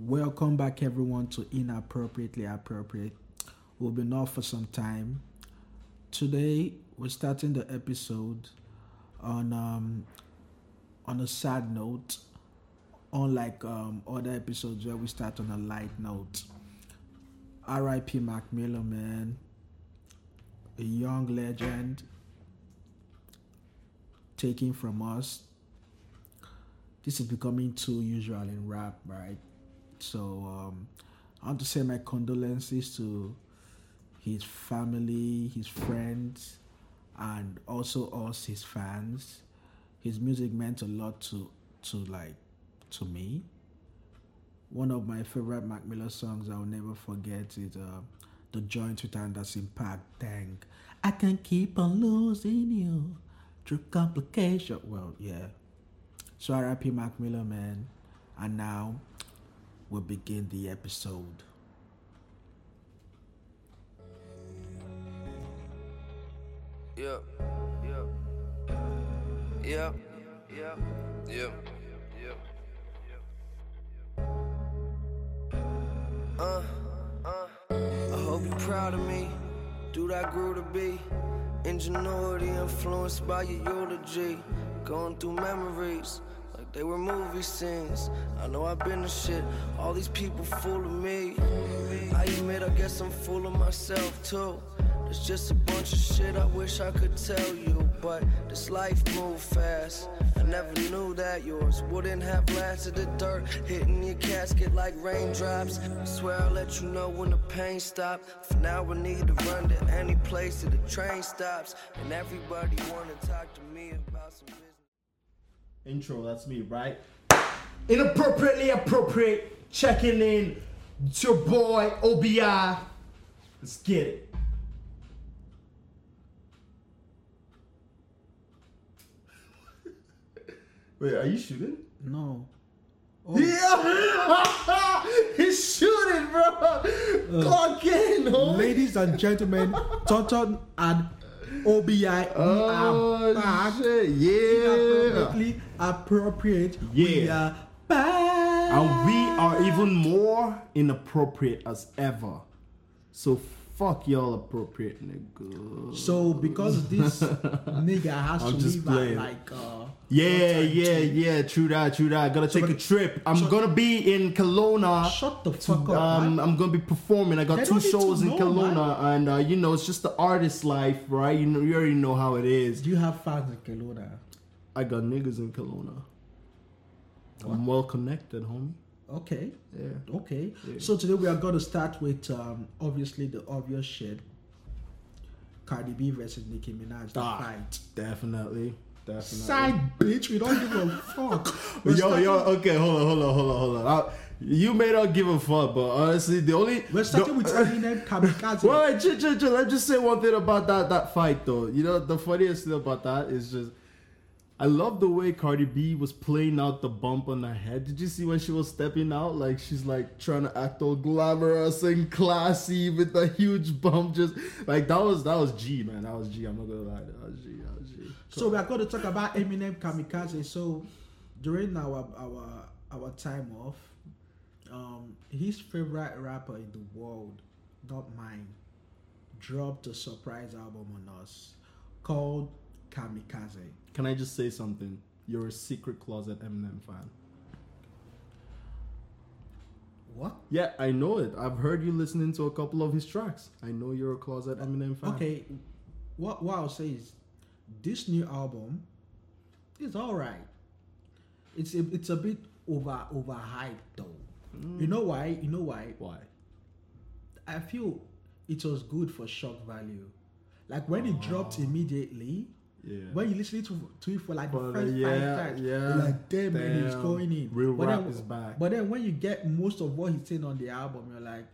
Welcome back, everyone, to Inappropriately Appropriate. We've been off for some time. Today, we're starting the episode on um, on a sad note, unlike um, other episodes where we start on a light note. R.I.P. Mac Miller, man, a young legend, taking from us. This is becoming too usual in rap, right? So um, I want to say my condolences to his family, his friends, and also us, his fans. His music meant a lot to to like to me. One of my favorite Mac Miller songs I'll never forget is uh, the joint with Anderson Paak. Dang, I can keep on losing you through complication. Well, yeah. So R.I.P. Mac Miller, man. And now we'll begin the episode. Yep. Yep. Yep. Yep. Yep. Yep. Uh, uh. I hope you're proud of me. Dude, I grew to be. Ingenuity influenced by your eulogy. Going through memories they were movie scenes. I know I've been the shit. All these people fooling me. I admit, I guess I'm fooling myself too. There's just a bunch of shit I wish I could tell you, but this life move fast. I never knew that yours wouldn't have lasted the dirt hitting your casket like raindrops. I swear I'll let you know when the pain stops. For now, I need to run to any place that the train stops, and everybody wanna talk to me about some business. Intro. That's me, right? Inappropriately appropriate. Checking in. It's your boy OBI. Let's get it. Wait, are you shooting? No. Yeah, he's shooting, bro. Uh, Clock in, homie. Ladies and gentlemen, Tonton and OBI we Oh are back. shit, yeah. Inappropriately appropriate. We Yeah. are back. And we are even more inappropriate as ever. So fuck y'all appropriate nigga. So because this nigga has I'm to just leave at like uh Yeah, yeah, to- yeah, true that, true that. Gotta take a trip. I'm so- gonna be in Kelowna. Shut the to- fuck up, um, man. I'm gonna be performing. I got They two don't need to shows in know, Kelowna, and uh, you know it's just the artist life, right? You know, you already know how it is. Do you have fans in Kelowna? I got niggas in Kelowna. I'm well connected, homie. Okay. Yeah. Okay. Yeah. So today we are going to start with um, obviously the obvious shit. Cardi B versus Nicki Minaj, the Ah, fight. Definitely, definitely. Side bitch, we don't give a fuck. We're Yo, starting, yo, okay, hold on, hold on, hold on, hold on. I, you may not give a fuck, but honestly, the only We're starting the- with Eminem Kamikaze. Well. Let's just say one thing about that that fight, though. You know, the funniest thing about that is just, I love the way Cardi B was playing out the bump on her head. Did you see when she was stepping out? Like she's like trying to act all glamorous and classy with the huge bump. Just like that was that was G, man. That was G. I'm not gonna lie, that was G. That was G. So we are going to talk about Eminem Kamikaze. So during our our our time off, um, his favorite rapper in the world, not mine, dropped a surprise album on us called Kamikaze. Can I just say something? You're a secret closet Eminem fan. What? Yeah, I know it. I've heard you listening to a couple of his tracks. I know you're a closet Eminem fan. Okay, what what I'll say is, this new album is all right. It's a, it's a bit over overhyped though. You hmm. know why? You know why? Why? I feel it was good for shock value. Like when it ah. dropped immediately, Yeah. when you listen to, to it for like the But, uh, first yeah, five tracks, yeah, you're like damn, man, it's going in. Real but rap then, is back. But then when you get most of what he's saying on the album, you're like,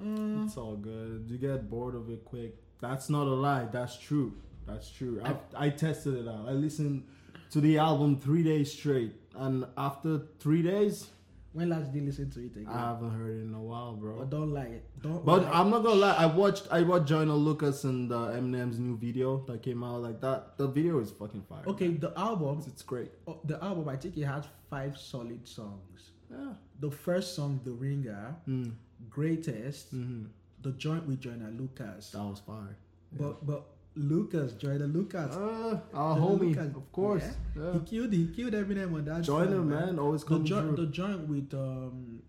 mm, It's all good. You get bored of it quick. That's not a lie. That's true. That's true. I, I tested it out. I listened to the album three days straight, and after three days, when last did you listen to it again? I haven't heard it in a while, bro. but don't lie. It. Don't. But lie. I'm not gonna lie. I watched I watched Joyner Lucas and uh, Eminem's new video that came out like that. The video is fucking fire. okay, man. the album, it's, great. oh, the album, I think it has five solid songs. Yeah. the first song, The Ringer, Mm. Greatest, hmm the joint with Joyner Lucas. That was fire. But but Lucas, Joyner Lucas, Uh, our The homie, Lucas- of course. yeah. Yeah. he killed he killed Eminem on that. Join song, him, man. Always The through. the joint with um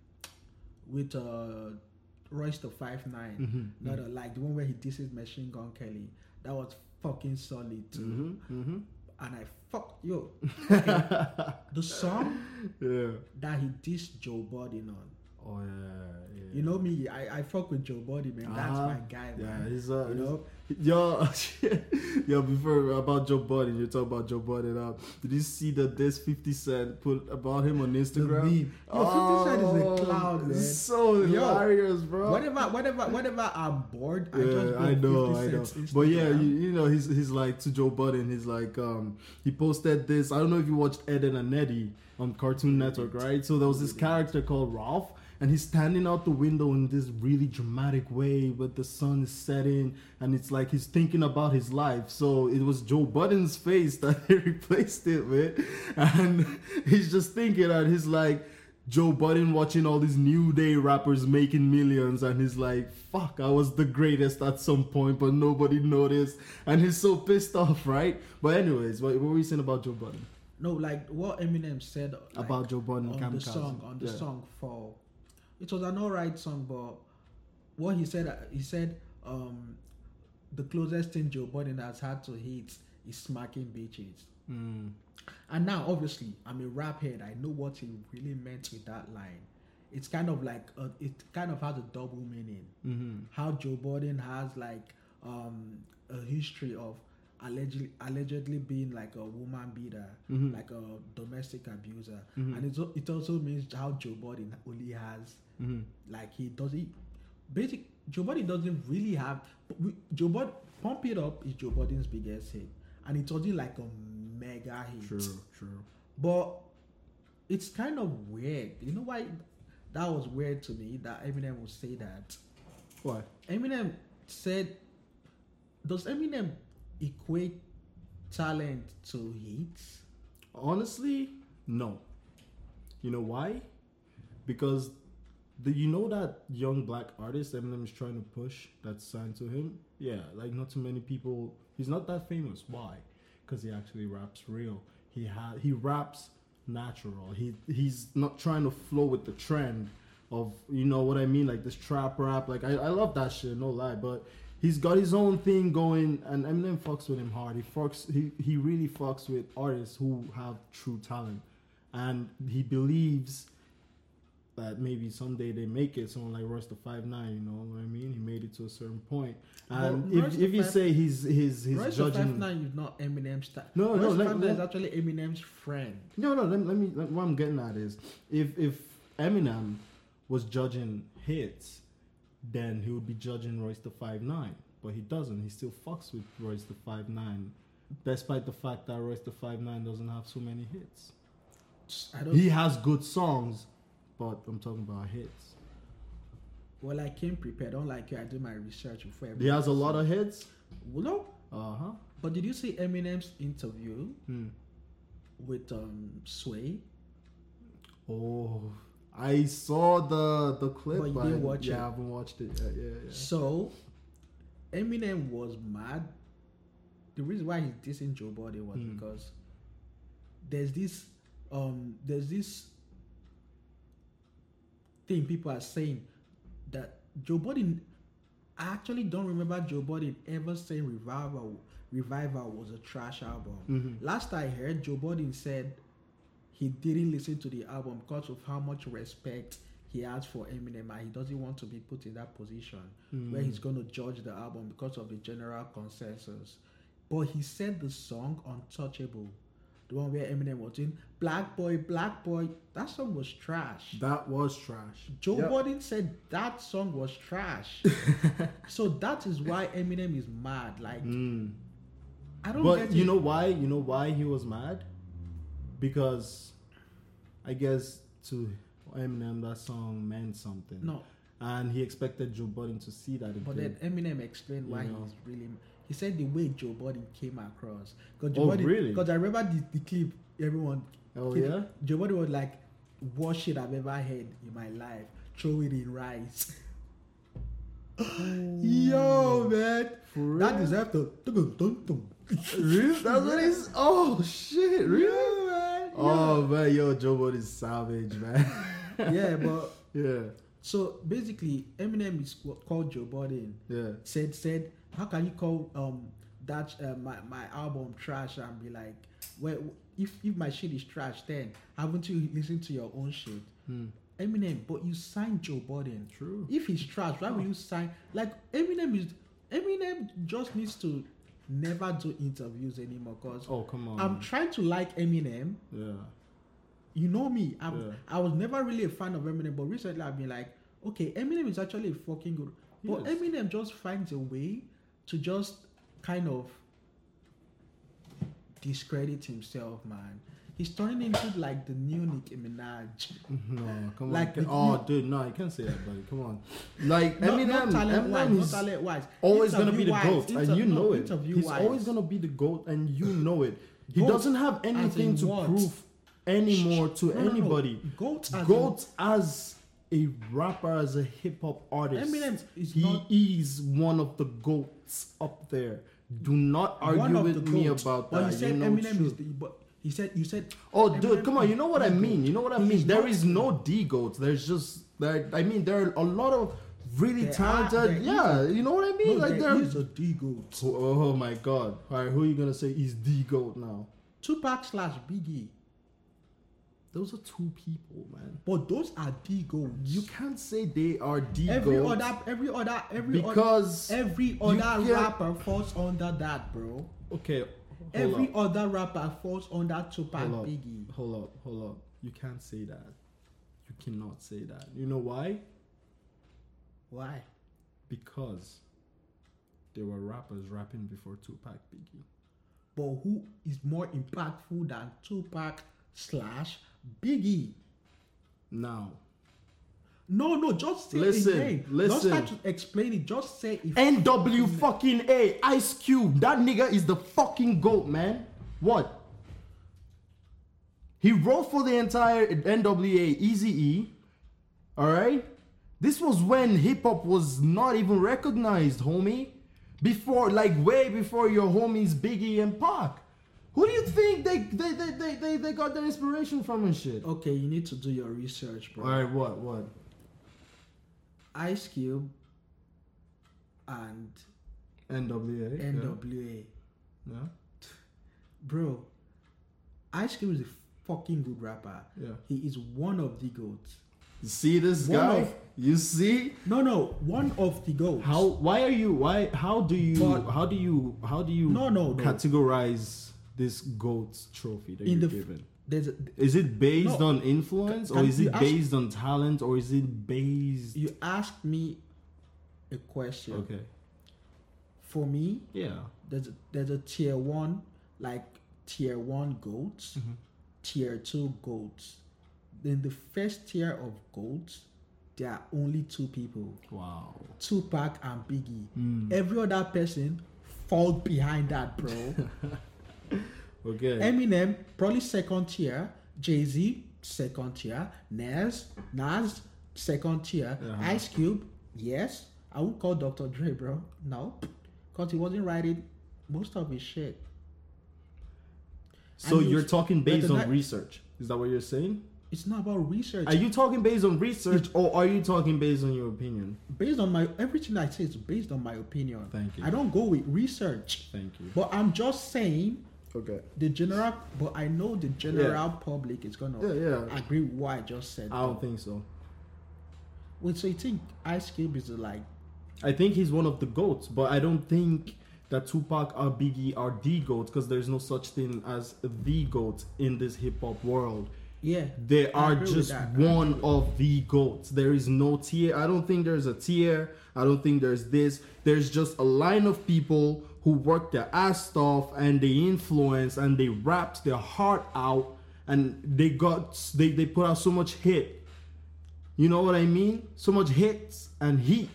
with uh Royce the Five Nine, Mhm, not uh, like the one where he disses Machine Gun Kelly. That was fucking solid too. hmm hmm And I fuck yo. the song Yeah. that he dissed Joe Budden on. Oh yeah. yeah. You know me, I, I fuck with Joe Budden, man. That's Uh-huh. my guy, Yeah, man. he's uh, you know, Yo, yo, before about Joe Budden, you talk about Joe Budden. Uh, did you see that this 50 Cent put about him on the Instagram? meme. Yo, 50 Cent is Oh, a clown, man. So Yo, hilarious, bro. Whenever, whenever, whenever I'm bored, I just yeah, I know, 50 I know. Cent's But yeah, you, you know, he's he's like to Joe Budden. He's like, um, he posted this. I don't know if you watched Ed and Nettie on Cartoon Network, right? So there was this character called Ralph, and he's standing out the window in this really dramatic way, with the sun is setting, and it's like he's thinking about his life. So it was Joe Budden's face that he replaced it with, and he's just thinking, and he's like. Joe Budden watching all these new day rappers making millions, and he's like, "Fuck, I was the greatest at some point, but nobody noticed." And he's so pissed off, right? But anyways, what, what were you saying about Joe Budden? No, like what Eminem said like, about Joe Budden, on the song on the Yeah. song for it was an alright song, but what he said he said um the closest thing Joe Budden has had to hit is smacking bitches. Mm. And now, obviously, I'm a rap head. I know what he really meant with that line. It's kind of like a, it kind of has a double meaning. hmm How Joe Budden has like um, a history of allegedly allegedly being like a woman beater, Mhm. like a domestic abuser, Mhm. and it it also means how Joe Biden only has hmm like he doesn't basic Joe Biden doesn't really have we- Joe Budden Pump It Up is Joe Budden's biggest hit, and it's only like a mega hit. True, true. But it's kind of weird. You know why that was weird to me that Eminem would say that. Why? Eminem said, "Does Eminem equate talent to hits?" Honestly, no. You know why? Because the you know that young black artist Eminem is trying to push that's signed to him. Yeah, like not too many people. He's not that famous. Why? Because he actually raps real. He ha- he raps natural. He he's not trying to flow with the trend of you know what I mean, like this trap rap. Like I, I love that shit, no lie. But he's got his own thing going, and Eminem fucks with him hard. He fucks he he really fucks with artists who have true talent, and he believes that maybe someday they make it. Someone like Royce the Five Nine, you know what I mean? He made it to a certain point. And Well, if, if you Five- say he's he's he's Royce the judging. Five Nine is not Eminem's style. No, no, Royce the let- Five Nine is actually Eminem's friend. No, no. Let, let me. Let, what I'm getting at is, if if Eminem was judging hits, then he would be judging Royce the Five Nine. But he doesn't. He still fucks with Royce the Five Nine, despite the fact that Royce the Five Nine doesn't have so many hits. I don't. He has good songs, but I'm talking about hits. well, I came prepared. Unlike you, I do my research before. He has a lot of hits. Well, no, Uh huh. but did you see Eminem's interview Hmm. with um Sway? Oh, I saw the the clip. But you didn't I- watch yeah, it. I haven't watched it yet. Yeah, yeah. So, Eminem was mad. The reason why he's dissing Joe Budden was Hmm. because there's this, um, there's this thing people are saying that Joe Budden. I actually don't remember Joe Budden ever saying Revival, Revival was a trash album. Mhm. Last I heard, Joe Budden said he didn't listen to the album because of how much respect he has for Eminem and he doesn't want to be put in that position where he's going to judge the album because of the general consensus. But he said the song Untouchable, the one where Eminem was in Black Boy, Black Boy, that song was trash. That was trash. Joe Yep. Budden said that song was trash. so that is why Eminem is mad. Like, Mm. I don't But get you it. know why? You know why he was mad? Because I guess to Eminem that song meant something. No, And he expected Joe Budden to see that it But did. then Eminem explained why You know. he's really. He said the way Joe Budden came across. Cause Oh, really? Because I remember the, the clip. Everyone. oh clip- yeah? Joe Budden was like, worst shit I've ever heard in my life. Throw it in rice. Oh. Yo, man. For That deserves to. Really? That's what he's. Oh shit! Really? Yeah. Oh man, yo, Joe Budden is savage, man. Yeah, but yeah, so basically, Eminem is called Joe Budden. yeah. Said said, how can you call um that uh, my my album trash and be like, well, if if my shit is trash, then haven't you listened to your own shit? Hmm. Eminem, but you signed Joe Budden. True. If he's trash, why will you sign? Like Eminem is Eminem just needs to never do interviews anymore. Cause Oh come on. I'm trying to like Eminem. yeah. You know me. I'm, Yeah. I was never really a fan of Eminem, but recently I've been like, okay, Eminem is actually fucking good. But Yes. Eminem just finds a way to just kind of discredit himself, man. He's turning into like the new Nicki Minaj. Mm-hmm. No, come Like, on. you- Oh, dude, no, you can't say that, buddy. Come on. Like Not, Eminem, not talent wise, Eminem not is talent wise. always gonna be the Interview-wise, goat, and you no, know it. He's always gonna be the goat, and you know it. He Goat doesn't have anything to what? prove anymore to No, no, no. anybody. Goat as in- as a rapper, as a hip hop artist. Eminem is he not- is one of the goats up there. Do not argue with me about that. you said you know, Eminem is the. But he said you said. Oh, dude, come on! You know what I mean. You know what I mean. There is no D goats. There's just there. I mean, there are a lot of really talented. is yeah, you know what I mean. No, like there is a D goat. Oh, oh my god! All right, who are you gonna say is the goat now? Tupac slash Biggie. Those are two people, man. But those are D goats. You can't say they are the every goats other, every other, every because other, every other rapper falls under that, bro. okay. Every up, other rapper falls under Tupac hold up, Biggie. hold up, hold up. You can't say that. You cannot say that. You know why? Why? Because there were rappers rapping before Tupac Biggie. But who is more impactful than Tupac slash Biggie? Now, No, no, just say Listen, it again. Don't start to explain it. Just say it. NW fucking A, Ice Cube. That nigga is the fucking goat, man. What? He wrote for the entire NWA Easy E. Alright? This was when hip hop was not even recognized, homie. Before, like way before your homies Biggie and Pac. Who do you think they they they they, they, they got their inspiration from and shit? Okay, you need to do your research, bro. Alright, what? What? Ice Cube and NWA. yeah. NWA. Yeah. Bro, Ice Cube is a fucking good rapper. Yeah. He is one of the goats. You see this One guy? of- you see? No, no, one of the goats. How? Why are you? Why? How do you? But- how do you? How do you? No, no, no. Categorize this goats trophy that in you're the given. There's a, Is it based No. on influence, Can- or is it ask- based on talent, or is it based? you asked me a question. Okay. For me, Yeah. there's a, there's a tier one, like tier one goats, Mm-hmm. tier two goats. Then the first tier of goats, there are only two people: Wow. Tupac and Biggie. Hmm. Every other person falls behind that, bro. Okay. Eminem probably second tier, Jay Z second tier, Nas Nas second tier, Uh-huh. Ice Cube yes. I would call Dr. Dre, bro. No, because he wasn't writing most of his shit. so and you're was- talking based on research. Is that what you're saying? It's not about research. Are you talking based on research, or are you talking based on your opinion? based on my everything I say is based on my opinion. Thank you. I don't go with research, Thank you. but I'm just saying Okay. the general. But I know the general public is gonna Yeah, yeah. agree with what I just said. I don't think so. Wait, so you think Ice Cube is like I think he's one of the goats, but I don't think that Tupac or Biggie are the goats because there's no such thing as the goat in this hip hop world. Yeah? They are just one of the goats. There is no tier. I don't think there's a tier. I don't think there's this. There's just a line of people who work their ass off and they influence and they rapped their heart out and they got they, they put out so much hit. You know what I mean? So much hits and heat.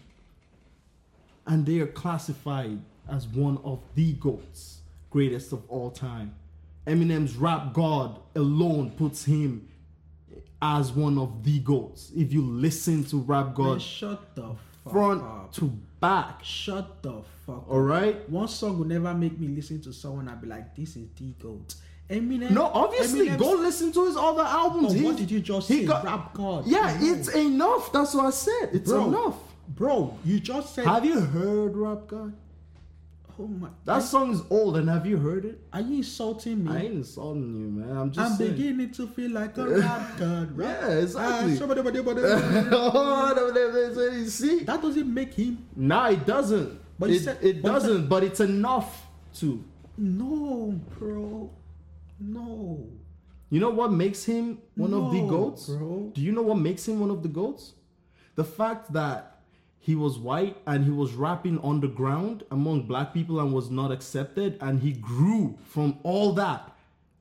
And they are classified as one of the goats, greatest of all time. Eminem's rap god alone puts him as one of the goats. If you listen to Rap Man, God shut the fuck front up. to back, Shut the fuck all up. right. One song will never make me listen to someone and be like, this is the goat. Eminem. No, obviously, Eminem's- go listen to his other albums. Oh, He- what did you just he say? got- Rap God. Yeah, No. it's enough. That's what I said. It's Bro. enough. Bro, you just said. Have you heard Rap God? Oh my. That song is old, and have you heard it? Are you insulting me? I ain't insulting you, man. I'm just I'm saying. beginning to feel like a rap god. Rap. Yeah, exactly. Oh, no, no, no, no, see? that doesn't make him. Nah, it doesn't. But it, said- it but doesn't, but it's enough to. No, bro. No. You know what makes him one of the goats? bro. Do you know what makes him one of the goats? The fact that he was white and he was rapping on the ground among black people and was not accepted, and he grew from all that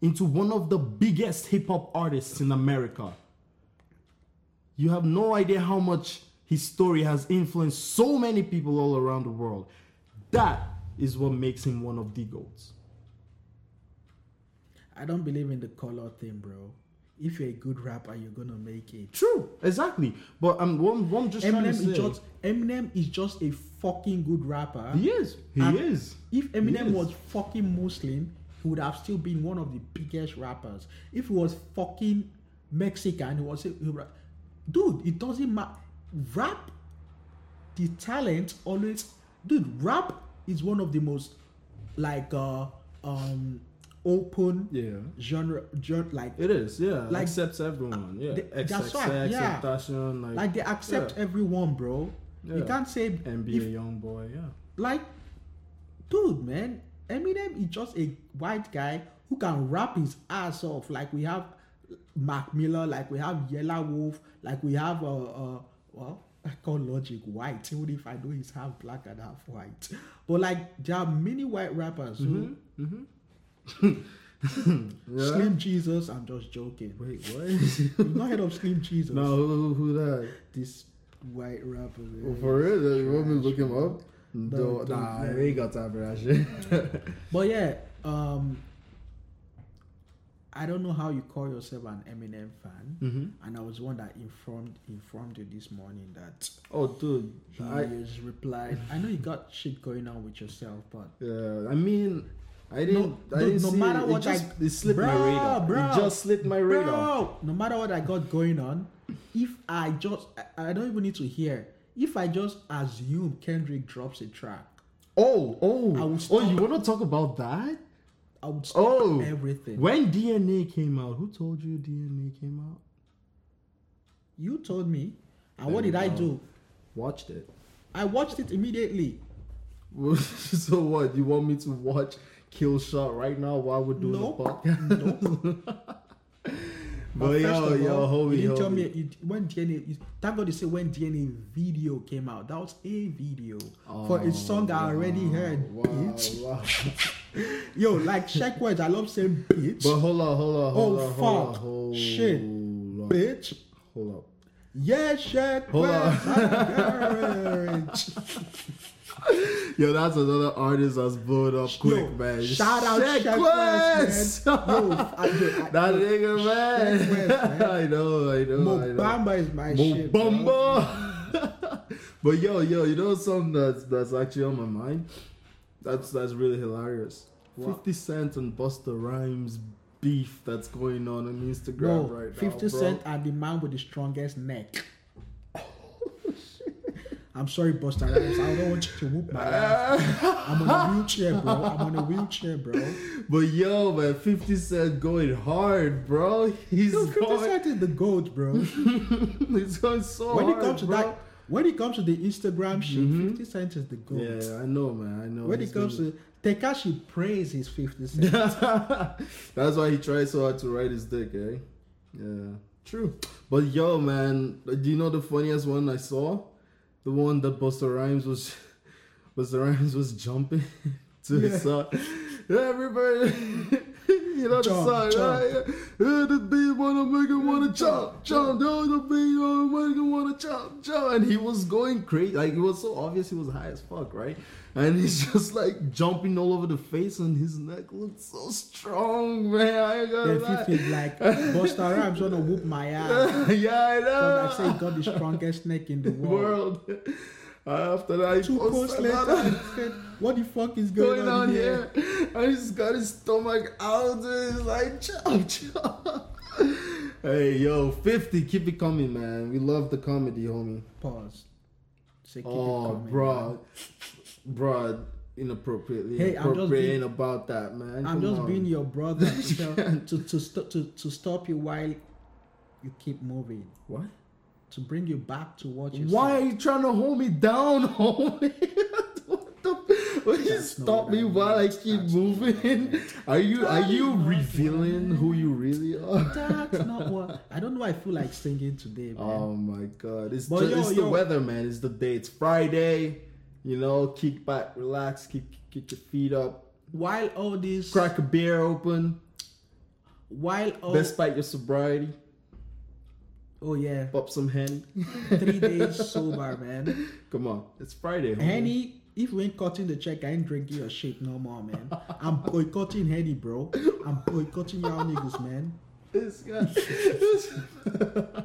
into one of the biggest hip hop artists in America. You have no idea how much his story has influenced so many people all around the world. That is what makes him one of the goats. I don't believe in the color thing, bro. If you're a good rapper, you're gonna make it. True, exactly. But um, what, what I'm just trying to Eminem say, is just Eminem is just a fucking good rapper. he is, he And is. If Eminem is. was fucking Muslim, he would have still been one of the biggest rappers. If he was fucking Mexican, he was he dude. It doesn't matter. Rap, the talent always, dude. Rap is one of the most like uh um open Yeah. genre, genre like It is, yeah. Like- accepts everyone, yeah. They- that's right, yeah. Like, like they accept yeah. everyone, bro. You can't say NBA if- a young boy, yeah. like, dude, man, Eminem is just a white guy who can rap his ass off. Like we have Mac Miller, like we have Yelawolf, like we have uh, uh well, I call Logic white, even if I know he's half black and half white. But like there are many white rappers who Yeah. Slim Jesus. I'm just joking. Wait, what? You've not heard of Slim Jesus? no, who, who that? This white rapper. Oh, man. for real? You want me to look him up? No, don't, nah. I ain't got time for that shit. But yeah, um, I don't know how you call yourself an Eminem fan, Mhm. and I was one that informed informed you this morning that oh, dude. he I, has replied. I know you got shit going on with yourself, but yeah, I mean, I didn't, I didn't no see matter it. what it just, I- it slipped my Bro, radar. bro, it just slipped my radar. bro, no matter what I got going on, if I just I, I don't even need to hear. If I just assume Kendrick drops a track, Oh, oh, oh! You want to talk about that? I would stop Oh, everything. When DNA came out, who told you DNA came out? you told me, and There what did I do? Watched it. I watched it immediately. so what? You want me to watch Kill Shot right now while we're doing Nope. the podcast? Nope. But first yo, of yo, all, homie, you didn't tell me you, when DNA. You, thank God you say when DNA video came out. That was a video for a song that I oh, already heard. Oh, Wow, bitch. wow. Yo, like check words. I love saying bitch. But hold on, hold on, hold Oh, on, hold on, fuck. hold Shit. on. bitch. Hold up. Yeah, check Hold. Garage. Yo, that's another artist that's blown up quick, Yo, man. Shout out Sheck Wes. West, man. Yo, I- I- that yo, nigga, man. West, man. I know, I know, I know. Mo Bamba is my shit. bro. Mo Bamba. but yo, yo, you know something that's that's actually on my mind? That's that's really hilarious. Fifty Cent and Busta Rhymes beef that's going on on Instagram Bro, right now. 50 bro. Cent and the man with the strongest neck. I'm sorry, Busta Rhymes. I don't want you to whoop my ass. I'm on a wheelchair, bro. I'm on a wheelchair, bro. But yo, man, 50 Cent going hard, bro. He's Yo, 50 going, Cent is the goat, bro. he's going so When it hard, comes to bro. that, when it comes to the Instagram shit, Mhm. 50 Cent is the goat. Yeah, I know, man. I know. When it comes to Tekashi praise his 50 Cent. That's why he tries so hard to ride his dick, eh? Yeah, true. But yo, man, do you know the funniest one I saw? The one that Busta Rhymes was, Busta Rhymes was jumping to his Yeah. song. Everybody, you know the Jump, song, jump. right? Yeah, the beat wanna make it wanna jump, jump. No, the beat wanna make it wanna jump, jump. And he was going crazy. Like it was so obvious he was high as fuck, right? And he's just like jumping all over the face, and his neck looked so strong, man. I Then lie. Fifi like Busta Rhymes wanna whoop my ass. yeah, I know. Because I say he got the strongest neck in the world. world. After that, he Two posts later, he said, "What the fuck is going, going on here. here?" And he's got his stomach out. And he's like, chop, chop. Hey, yo, 50, keep it coming, man. We love the comedy, homie. Pause. Say, keep it Oh, coming, bro. Bro, inappropriately. Hey, I'm just being- about that, man. I'm Come just on. being your brother to, tell, to, to, st- to, to stop you while you keep moving. What? To bring you back to what you Why are you trying to hold me down, homie? what the? Will you stop me I while I keep That's I moving? Are you are you not what I revealing who you really are? That's not what. I don't know. why I feel like singing today, man. Oh my god. It's But just, yo, it's the yo. weather, man. It's the day. It's Friday. You know, kick back, relax, kick kick your feet up, while all this, crack a beer open, while all, despite your sobriety, oh yeah, pop some henny. three days sober, man. Come on, it's Friday. homie. Henny, if we ain't cutting the check, I ain't drinking your shit no more, man. I'm boycotting Henny, bro. I'm boycotting y'all niggas, man. This guy.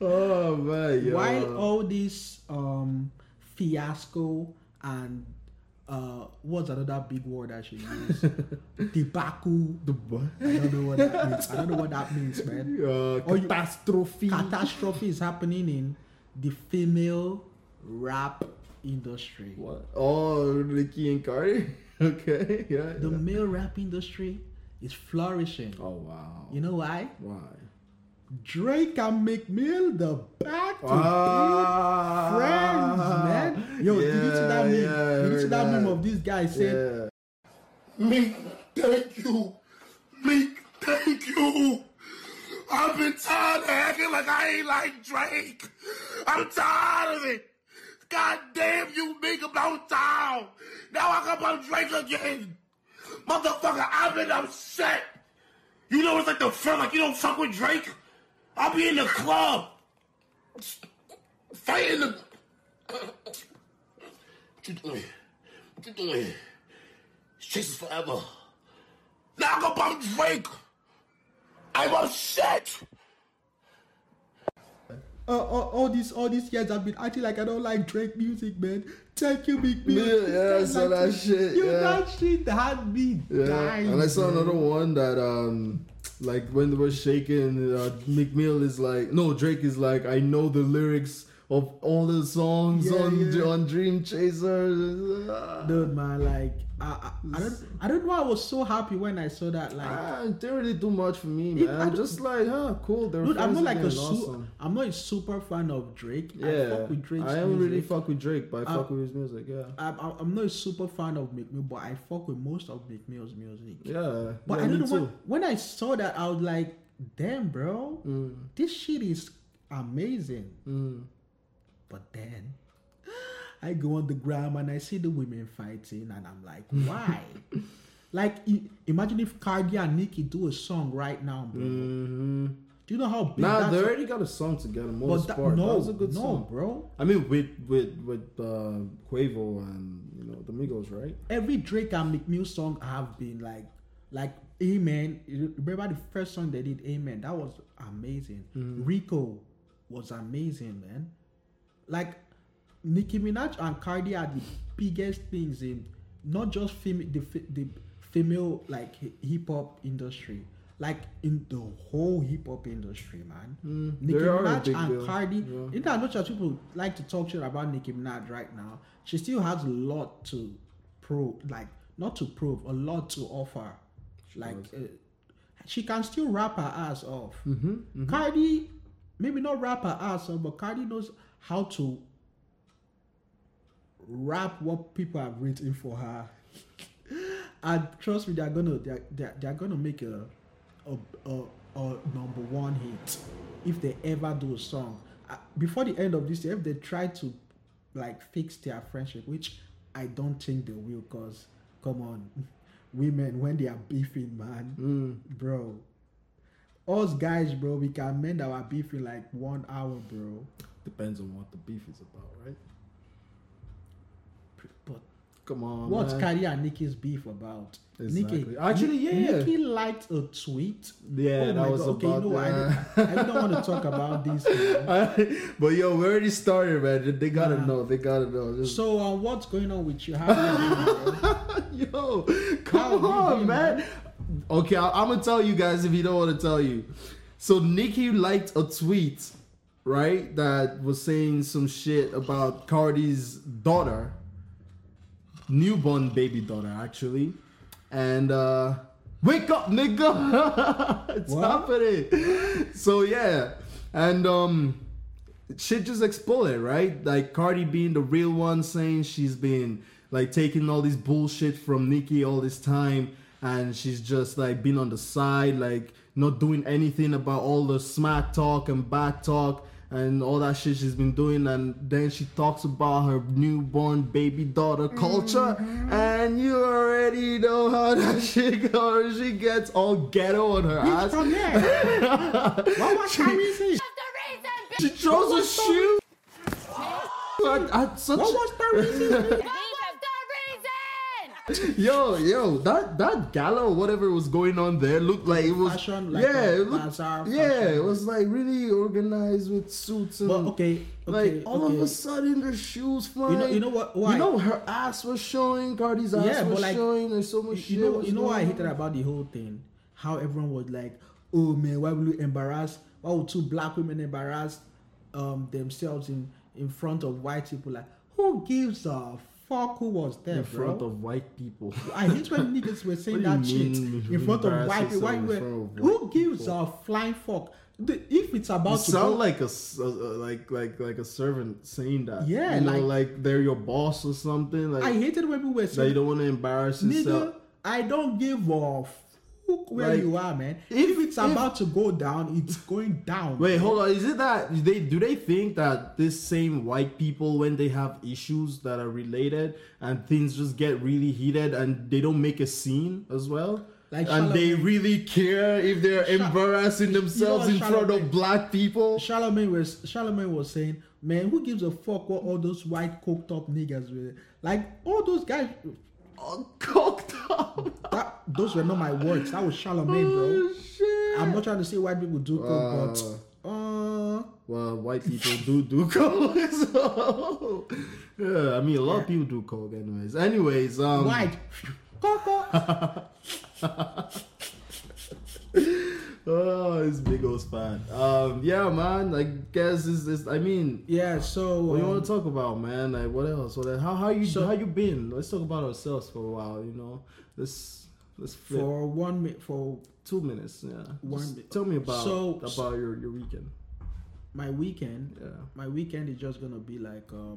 oh man, yo. While all this um fiasco and uh what's another big word I should use? Debacle. I don't know what that means. I don't know what that means, man. Uh, Or you- catastrophe. Catastrophe is happening in the female rap industry. what? Oh, Ricky and Cardi. Okay, yeah. The yeah. male rap industry is flourishing. Oh wow. You know why? Why? Drake and Meek Mill, the back to Ah, friends, man. Yo, did you see that meme? yeah, did you see heard that, meme of this guy saying, Yeah. Meek, thank you. Meek, thank you. I've been tired of acting like I ain't like Drake. I'm tired of it. God damn you, Meek, about town. Now I come on Drake again. Motherfucker, I've been upset. You know it's like the feel like you don't fuck with Drake? I'll be in the club. Fighting the. What you doing? What you doing? Chases forever. Now I go bump Drake. I'm upset. uh, all, all these all these years I've been acting like I don't like Drake music, man. Thank you, Big Bill. Yeah, yeah, I saw that shit, You yeah. that shit had me Yeah, dying. and I saw man. another one that um like when they were shaking, uh, Meek Mill is like, no, Drake is like, I know the lyrics of all the songs Yeah, on yeah. on Dream Chaser. Dude, man, like I, I, I don't I don't know. I was so happy when I saw that. Like, Ah, it didn't really do much for me, man. I I'm just like, huh, cool. They're dude, I'm not like a awesome. I'm not a super fan of Drake. I Yeah, fuck with Drake's I don't really fuck with Drake, but I fuck with his music. Yeah, I'm, I'm I'm not a super fan of Meek Mill, but I fuck with most of Meek Mill's music. yeah. But yeah, I don't know when, when I saw that, I was like, damn, bro, Mm, this shit is amazing. mm. But then I go on the gram and I see the women fighting, and I'm like, why? like, imagine if Cardi and Nicki do a song right now, bro. hmm Do you know how big Nah, that's they already got a song together. but Motorsport. that, That, no, was a good no, song. bro. I mean, with with with uh, Quavo and you know the Migos, right? Every Drake and Meek Mill song have been like, like Amen. Remember the first song they did, Amen. That was amazing. Mm-hmm. Rico was amazing, man. Like Nicki Minaj and Cardi are the biggest things in not just fem- the the female like hip hop industry, like in the whole hip hop industry, man. Nicki Mm, a Minaj and deal. Cardi. Yeah. In as much as people like to talk shit about Nicki Minaj right now, she still has a lot to prove. Like not to prove, a lot to offer. like uh, she can still rap her ass off. Mm-hmm. Cardi, maybe not rap her ass off, but Cardi knows how to rap what people have written for her. and trust me, they're gonna they're, they're, they're gonna make a a, a a number one hit if they ever do a song. Before the end of this year, if they try to like fix their friendship, which I don't think they will, cause come on, women when they are beefing, man, Mm. bro. Us guys, bro, we can mend our beef in like one hour, bro. Depends on what the beef is about, right? Come on. what's man. Cardi and Nicki's beef about? Exactly. Nicki, Actually, yeah. Nicki liked a tweet. Yeah, oh that was God. Okay, about you know, I, don't- I don't want to talk about this. man. but yo, we already started, man. They gotta Nah. know. They gotta know. Just- So, uh, what's going on with you? How you doing. Yo, come How on, doing, man. Okay, I, I'm gonna tell you guys if you don't want to tell you. So Nicki liked a tweet, right, that was saying some shit about Cardi's daughter, newborn baby daughter, actually, and uh wake up, nigga, it's What? happening. So yeah, and um shit just exploded, right? Like Cardi being the real one, saying she's been like taking all this bullshit from Nicki all this time, and she's just like been on the side, like not doing anything about all the smack talk and bad talk and all that shit she's been doing. And then she talks about her newborn baby daughter culture, and you already know how that shit goes. She gets all ghetto on her Bitch ass. from there. what was her reason? She throws a shoe. At, at such What was her reason? yo yo that that gala or whatever was going on there looked like it was Fashion, like yeah it looked, yeah it was like really organized with suits and But okay, like all okay. of a sudden the shoes flying. know- you know what- why? You know her ass was showing. Cardi's ass Yeah, was like, showing. There's so much you shit. know, you know what I hated about the whole thing? How everyone was like, "Oh man, why will you embarrass? Why would two black women embarrass um, themselves in in front of white people? Like, who gives a fuck who was there, in bro? front of white people. I hate when niggas were saying that shit in front of white people. yourself Why were- of Who gives people? a flying fuck? The- If it's about You to sound go, like a like like like a servant saying that. Yeah, you know, like- like, they're your boss or something. Like I hated when people were that you don't want to embarrass yourself. "Nigga, I don't give a fuck where Like, you are, man. if- If, it's if- about to go down, it's going down." Wait, hold on. Is it that they do they think that this same white people when they have issues that are related and things just get really heated and they don't make a scene as well? Like and they really care if they're embarrassing themselves what in front of black people. Charlemagne was Charlemagne was saying, "Man, who gives a fuck what all those white coked up niggas were like? All those guys, cocked up. that those were not my words. That was Charlemagne, bro. Oh, shit. I'm not trying to say white people do coke, but uh, Well, white people do do coke. So, yeah, I mean, a lot of people do coke, anyways. Anyways, um, white, coco. Oh, this big old fan. Um, yeah, man. I guess is this. I mean, Yeah. So what you um, want to talk about, man? Like, what else? What else? How how you So- how you been? Let's talk about ourselves for a while. You know, let's let's flip for one minute for two minutes. Yeah, One Just mi- tell me about So- about your your weekend. my weekend, Yeah. my weekend is just gonna be like a,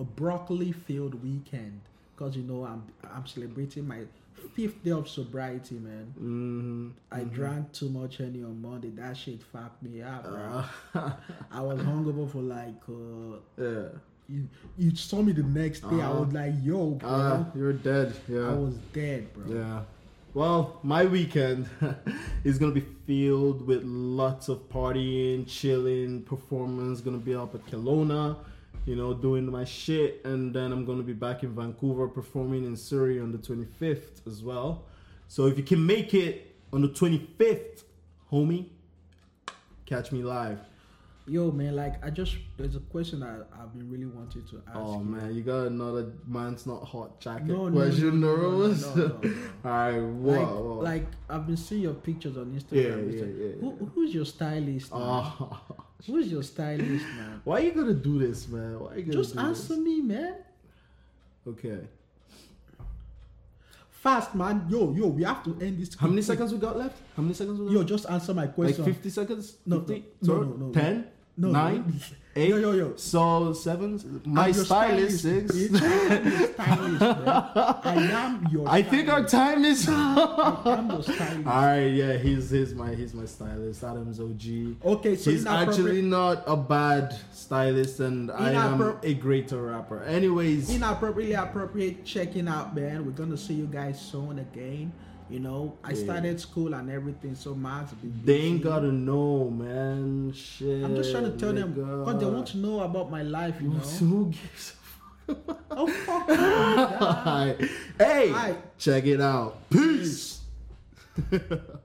a broccoli filled weekend because you know I'm I'm celebrating my fifth day of sobriety, man. Mm-hmm. I drank too much honey on Monday. That shit fucked me up, bro. Uh, I was hungover for like uh, yeah. you, you saw me the next day. I Uh-huh. was like, yo, bro. Uh, you're dead. Yeah. I was dead, bro. Yeah. Well, my weekend is gonna be filled with lots of partying, chilling, performance. Gonna be up at Kelowna, you know, doing my shit, and then I'm gonna be back in Vancouver performing in Surrey on the 25th as well. So if you can make it on the 25th, homie, catch me live. Yo, man, like I just there's a question that I've been really wanting to ask. Oh you. man, you got another man's not hot jacket No, question, no, no, no, no, no, no. Alright, Like, whoa, whoa. like I've been seeing your pictures on Instagram. Yeah, and yeah, yeah, Who, who's your stylist? Oh. Who's your stylist, man? Why you gonna do this, man? Why you gonna Just answer this? me, man. Okay. Fast, man. Yo, yo, we have to end this. How many quick, seconds we got left? How many seconds we got Yo, left? just answer my question. like question. 50 seconds? No, 50? no, no, no, no. 10? No, nine, eight. Yo, yo, yo. So seven. My your stylist six. bitch. I am your stylist. I am your. I think our time is. I am your stylist. All right, yeah, he's he's my he's my stylist, Adams OG. Okay, so he's actually not a bad stylist, and I am a greater rapper. Anyways, inappropriately appropriate checking out man we're gonna see you guys soon again you know i Yeah. started school and everything so been they ain't gotta know, man. Shit. i'm just trying to tell them because they want to know about my life you know Who gives a fuck? oh fuck you, God. Alright. Hey, Alright. check it out. Peace.